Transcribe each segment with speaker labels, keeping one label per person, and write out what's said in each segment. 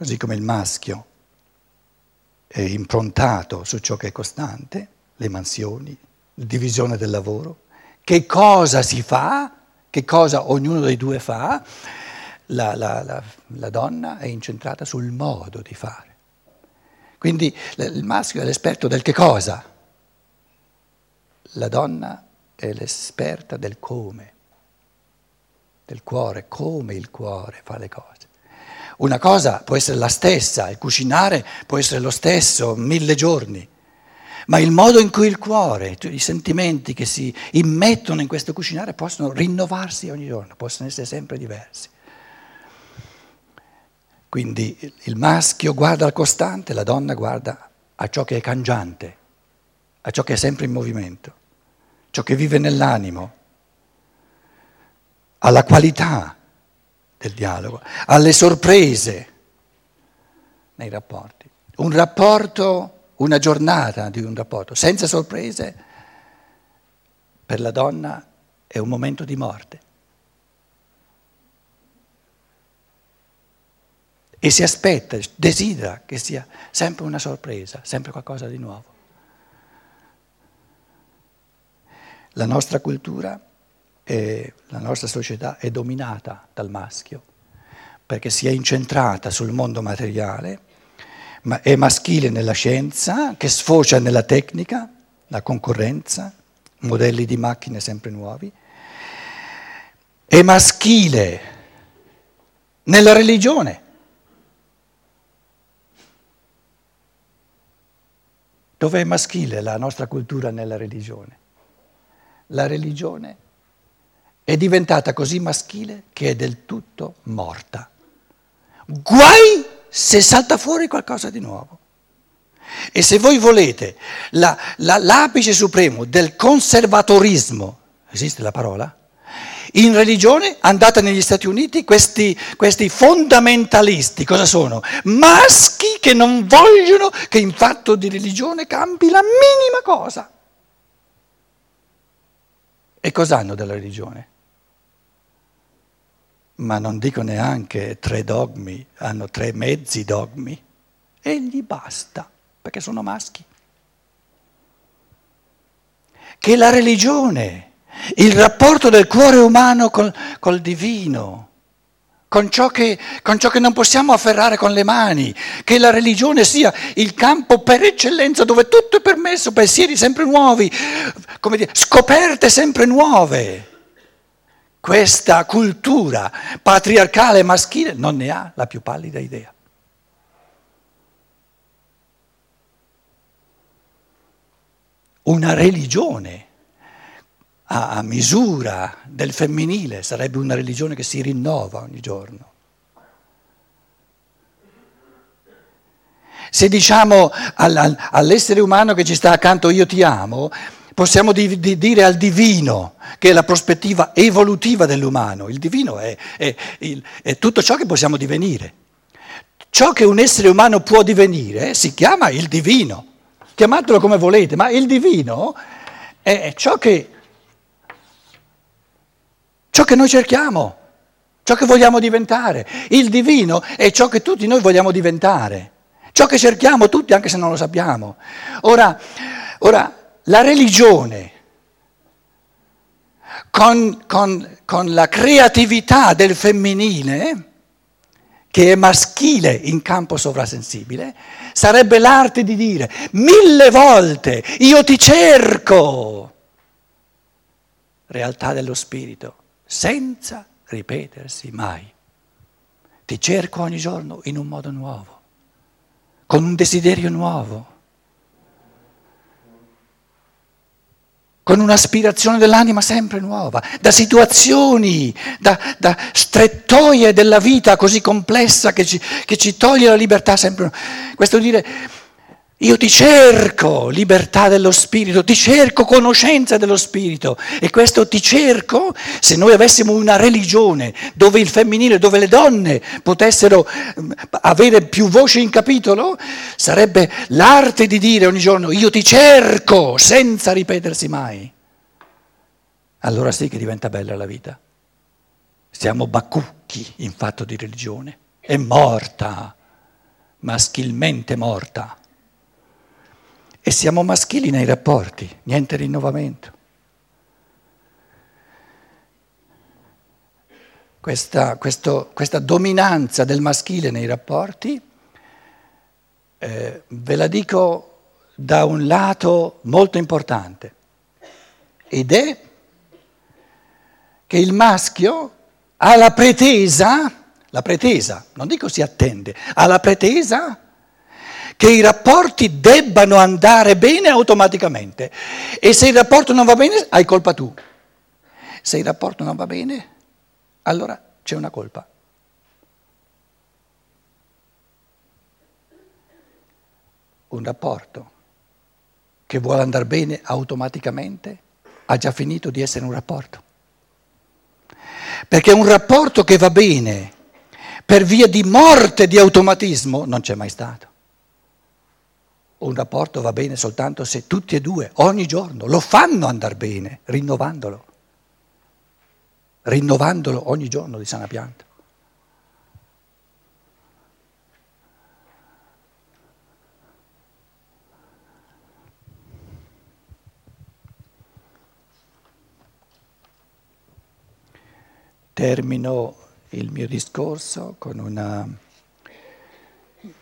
Speaker 1: così come il maschio è improntato su ciò che è costante, le mansioni, la divisione del lavoro, che cosa si fa, che cosa ognuno dei due fa, la, la, la, la donna è incentrata sul modo di fare. Quindi il maschio è l'esperto del che cosa, la donna è l'esperta del come, del cuore, come il cuore fa le cose. Una cosa può essere la stessa, il cucinare può essere lo stesso mille giorni, ma il modo in cui il cuore, i sentimenti che si immettono in questo cucinare possono rinnovarsi ogni giorno, possono essere sempre diversi. Quindi il maschio guarda al costante, la donna guarda a ciò che è cangiante, a ciò che è sempre in movimento, ciò che vive nell'animo, alla qualità del dialogo, alle sorprese nei rapporti. Un rapporto, una giornata di un rapporto senza sorprese, per la donna è un momento di morte. E si aspetta, desidera che sia sempre una sorpresa, sempre qualcosa di nuovo. La nostra cultura e la nostra società è dominata dal maschio, perché si è incentrata sul mondo materiale, ma è maschile nella scienza, che sfocia nella tecnica, la concorrenza, modelli di macchine sempre nuovi, è maschile nella religione. Dove è maschile la nostra cultura nella religione? La religione è diventata così maschile che è del tutto morta. Guai se salta fuori qualcosa di nuovo. E se voi volete la, la, l'apice supremo del conservatorismo, esiste la parola? In religione, andate negli Stati Uniti, questi, questi, fondamentalisti cosa sono? Maschi che non vogliono che in fatto di religione cambi la minima cosa. E cosa hanno della religione? Ma non dico neanche tre dogmi, hanno tre mezzi dogmi, e gli basta, perché sono maschi. Che la religione, il rapporto del cuore umano col, col divino, con ciò, che, con ciò, che, non possiamo afferrare con le mani, che la religione sia il campo per eccellenza dove tutto è permesso, pensieri sempre nuovi, dire, scoperte sempre nuove questa cultura patriarcale maschile non ne ha la più pallida idea. Una religione a misura del femminile sarebbe una religione che si rinnova ogni giorno. Se diciamo all'essere umano che ci sta accanto io ti amo, possiamo di, di dire al divino, che è la prospettiva evolutiva dell'umano. Il divino è, è, è, tutto ciò che possiamo divenire. Ciò che un essere umano può divenire si chiama il divino. Chiamatelo come volete, ma il divino è ciò che, ciò che noi cerchiamo, ciò che vogliamo diventare. Il divino è ciò che tutti noi vogliamo diventare, ciò che cerchiamo tutti anche se non lo sappiamo. Ora, ora la religione con, con, con, la creatività del femminile, che è maschile in campo sovrasensibile, sarebbe l'arte di dire mille volte io ti cerco, realtà dello spirito, senza ripetersi mai. Ti cerco ogni giorno in un modo nuovo, con un desiderio nuovo. Con un'aspirazione dell'anima sempre nuova, da situazioni, da, da strettoie della vita così complessa che ci, che ci toglie la libertà sempre nuova. Questo dire io ti cerco libertà dello spirito, ti cerco conoscenza dello spirito e questo ti cerco, se noi avessimo una religione dove il femminile, dove le donne potessero mm, avere più voce in capitolo, sarebbe l'arte di dire ogni giorno io ti cerco senza ripetersi mai. Allora sì che diventa bella la vita. Siamo bacucchi in fatto di religione, è morta maschilmente morta. E siamo maschili nei rapporti, niente rinnovamento. Questa, questo, questa dominanza del maschile nei rapporti, eh, ve la dico da un lato molto importante, ed è che il maschio ha la pretesa, la pretesa, non dico si attende, ha la pretesa che i rapporti debbano andare bene automaticamente e se il rapporto non va bene hai colpa tu. Se il rapporto non va bene, allora c'è una colpa. Un rapporto che vuole andare bene automaticamente ha già finito di essere un rapporto. Perché un rapporto che va bene per via di morte di automatismo non c'è mai stato. Un rapporto va bene soltanto se tutti e due, ogni giorno, lo fanno andare bene, rinnovandolo. Rinnovandolo ogni giorno di sana pianta. Termino il mio discorso con una...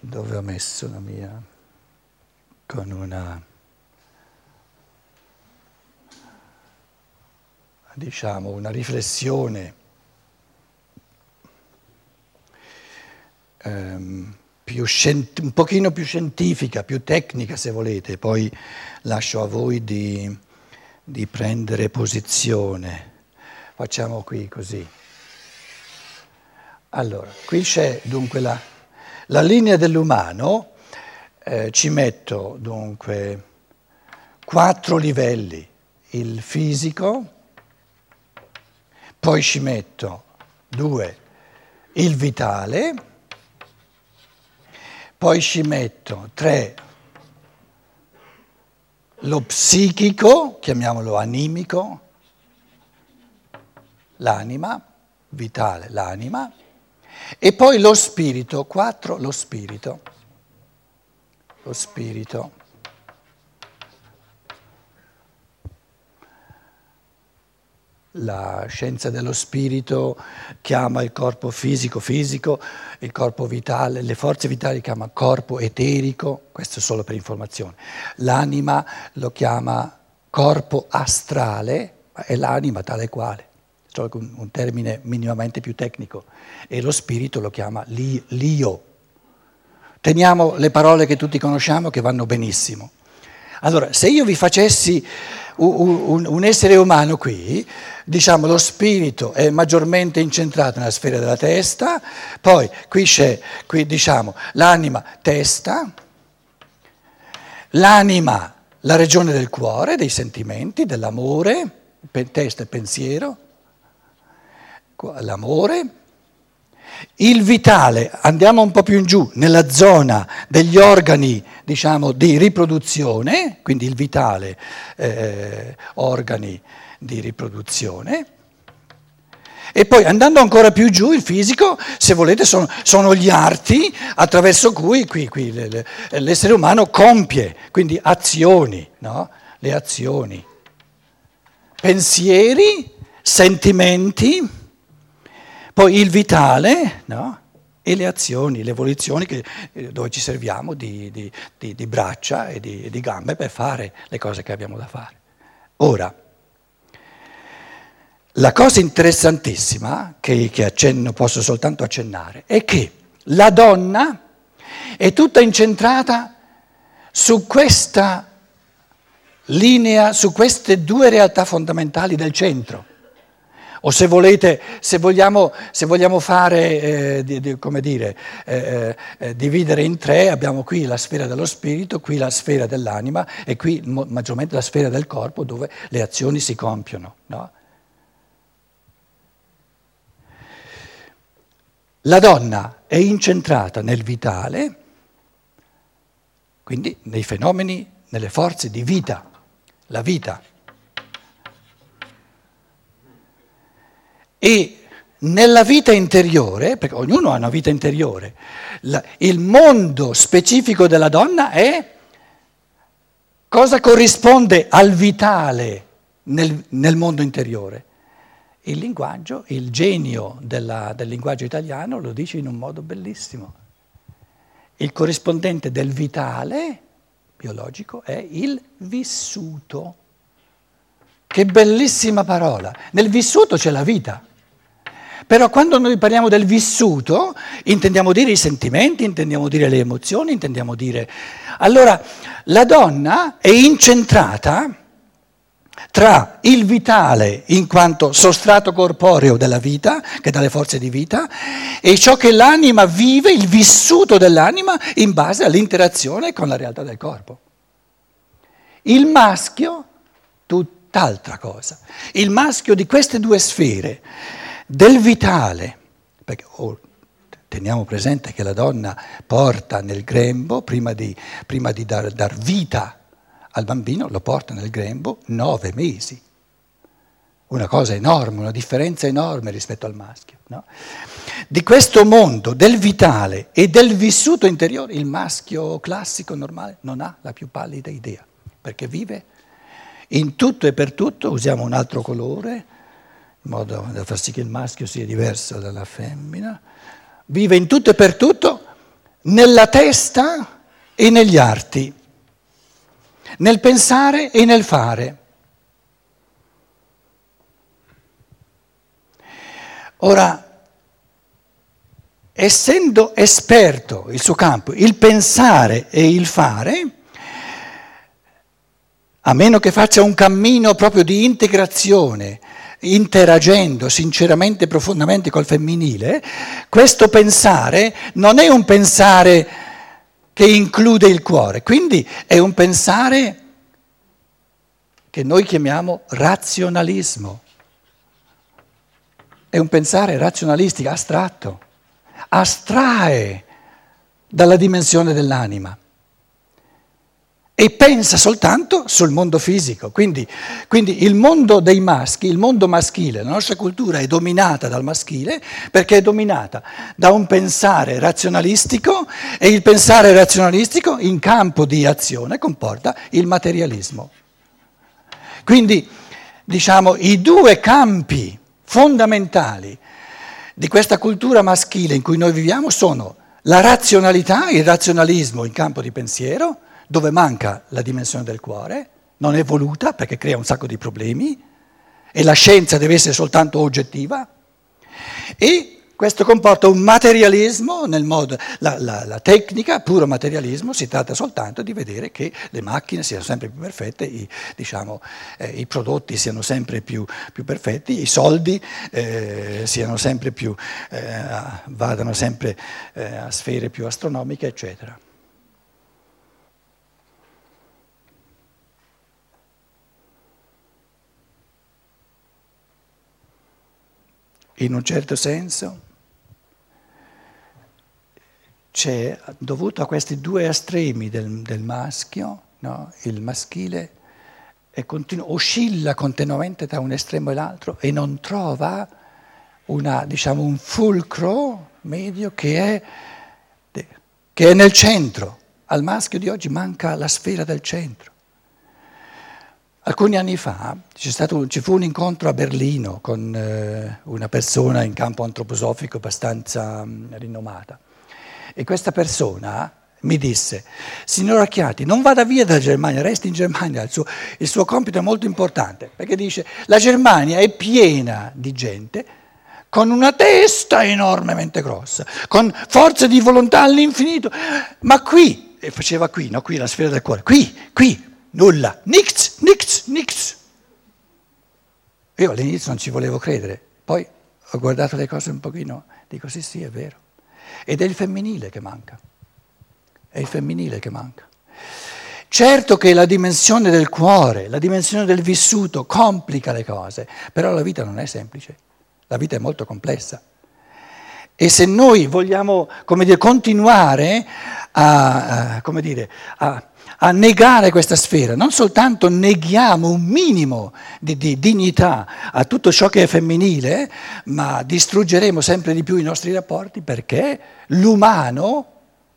Speaker 1: dove ho messo la mia... con una... diciamo una riflessione um, un pochino più scientifica, più tecnica se volete, poi lascio a voi di, di prendere posizione. Facciamo qui così. Allora, qui c'è dunque la, la linea dell'umano, eh, ci metto dunque quattro livelli, il fisico, poi ci metto due, il vitale, poi ci metto tre, lo psichico, chiamiamolo animico, l'anima, vitale, l'anima, e poi lo spirito, quattro, lo spirito. Lo spirito. La scienza dello spirito chiama il corpo fisico fisico, il corpo vitale, le forze vitali chiama corpo eterico, questo solo per informazione. L'anima lo chiama corpo astrale, è l'anima tale quale solo un termine minimamente più tecnico, e lo spirito lo chiama l'io. Teniamo le parole che tutti conosciamo che vanno benissimo. Allora, se io vi facessi un, un, essere umano qui, diciamo lo spirito è maggiormente incentrato nella sfera della testa, poi qui c'è, qui diciamo, l'anima testa, l'anima la regione del cuore, dei sentimenti, dell'amore, testa e pensiero, l'amore, il vitale, andiamo un po' più in giù, nella zona degli organi, diciamo, di riproduzione, quindi il vitale, eh, organi di riproduzione. E poi andando ancora più giù, il fisico, se volete, sono, sono gli arti attraverso cui qui, qui, l'essere umano compie, quindi azioni, no? le azioni, pensieri, sentimenti poi il vitale no? e le azioni, le evoluzioni che, eh, dove ci serviamo di, di, di, di braccia e di, gambe per fare le cose che abbiamo da fare. Ora, la cosa interessantissima che, che accenno, posso soltanto accennare è che la donna è tutta incentrata su questa linea, su queste due realtà fondamentali del centro. O se volete, se vogliamo, se vogliamo fare, eh, di, di, come dire, eh, eh, eh, dividere in tre, abbiamo qui la sfera dello spirito, qui la sfera dell'anima e qui maggiormente la sfera del corpo dove le azioni si compiono. No? La donna è incentrata nel vitale, quindi nei fenomeni, nelle forze di vita, la vita. E nella vita interiore, perché ognuno ha una vita interiore, il mondo specifico della donna è cosa corrisponde al vitale nel, nel mondo interiore. Il linguaggio, il genio della, del linguaggio italiano lo dice in un modo bellissimo. Il corrispondente del vitale biologico è il vissuto. Che bellissima parola. Nel vissuto c'è la vita. Però quando noi parliamo del vissuto, intendiamo dire i sentimenti, intendiamo dire le emozioni, intendiamo dire... Allora, la donna è incentrata tra il vitale in quanto sostrato corporeo della vita, che dà le forze di vita, e ciò che l'anima vive, il vissuto dell'anima, in base all'interazione con la realtà del corpo. Il maschio, tutt'altra cosa. Il maschio di queste due sfere del vitale, perché oh, teniamo presente che la donna porta nel grembo, prima di, prima di dar, dar vita al bambino, lo porta nel grembo nove mesi. Una cosa enorme, una differenza enorme rispetto al maschio. No? Di questo mondo del vitale e del vissuto interiore, il maschio classico normale non ha la più pallida idea, perché vive in tutto e per tutto, usiamo un altro colore, in modo da far sì che il maschio sia diverso dalla femmina, vive in tutto e per tutto nella testa e negli arti, nel pensare e nel fare. Ora, essendo esperto il suo campo, il pensare e il fare, a meno che faccia un cammino proprio di integrazione, interagendo sinceramente e profondamente col femminile, questo pensare non è un pensare che include il cuore, quindi è un pensare che noi chiamiamo razionalismo. È un pensare razionalistico, astratto, astrae dalla dimensione dell'anima e pensa soltanto sul mondo fisico. Quindi, quindi, il mondo dei maschi, il mondo maschile, la nostra cultura è dominata dal maschile perché è dominata da un pensare razionalistico e il pensare razionalistico in campo di azione comporta il materialismo. Quindi diciamo i due campi fondamentali di questa cultura maschile in cui noi viviamo sono la razionalità, il razionalismo in campo di pensiero, dove manca la dimensione del cuore, non è voluta perché crea un sacco di problemi e la scienza deve essere soltanto oggettiva e questo comporta un materialismo nel modo, la, la, la, tecnica, puro materialismo, si tratta soltanto di vedere che le macchine siano sempre più perfette, i, diciamo, eh, i prodotti siano sempre più, più perfetti, i soldi eh, siano sempre più, eh, vadano sempre eh, a sfere più astronomiche, eccetera. In un certo senso, c'è, dovuto a questi due estremi del, del maschio, no? il maschile continu- oscilla continuamente tra un estremo e l'altro e non trova una, diciamo, un fulcro medio che è, che è nel centro. Al maschio di oggi manca la sfera del centro. Alcuni anni fa stato, ci fu un incontro a Berlino con eh, una persona in campo antroposofico abbastanza mh, mm, rinomata. E questa persona mi disse, signor Acchiati, non vada via dalla Germania, resti in Germania, il suo, il suo compito è molto importante, perché dice, la Germania è piena di gente con una testa enormemente grossa, con forze di volontà all'infinito, ma qui, e faceva qui, no, qui la sfera del cuore, qui, qui, nulla, nichts, nichts, nichts. Io all'inizio non ci volevo credere, poi ho guardato le cose un pochino, dico sì sì è vero. Ed è il femminile che manca, è il femminile che manca. Certo che la dimensione del cuore, la dimensione del vissuto complica le cose, però la vita non è semplice, la vita è molto complessa. E se noi vogliamo, dire, continuare a, a, dire, a, a, negare questa sfera, non soltanto neghiamo un minimo di, di dignità a tutto ciò che è femminile, ma distruggeremo sempre di più i nostri rapporti perché l'umano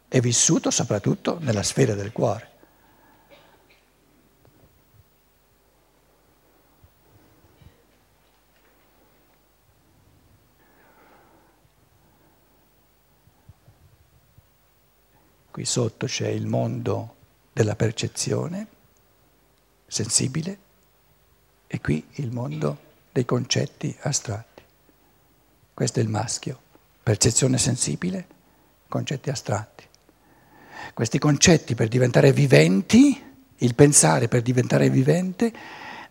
Speaker 1: è vissuto soprattutto nella sfera del cuore. Qui sotto c'è il mondo della percezione sensibile e qui il mondo dei concetti astratti. Questo è il maschio, percezione sensibile, concetti astratti. Questi concetti per diventare viventi, il pensare per diventare vivente,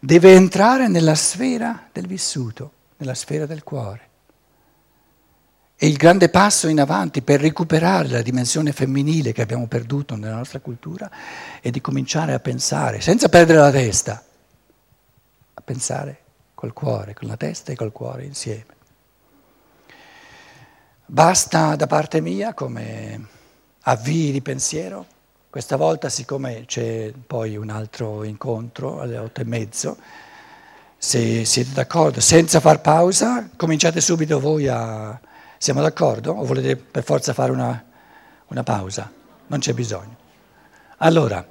Speaker 1: deve entrare nella sfera del vissuto, nella sfera del cuore. E il grande passo in avanti per recuperare la dimensione femminile che abbiamo perduto nella nostra cultura è di cominciare a pensare, senza perdere la testa, a pensare col cuore, con la testa e col cuore insieme. Basta da parte mia come avvii di pensiero. Questa volta, siccome c'è poi un altro incontro alle otto e mezzo, se siete d'accordo, senza far pausa, cominciate subito voi a siamo d'accordo? O volete per forza fare una, una pausa? Non c'è bisogno. Allora,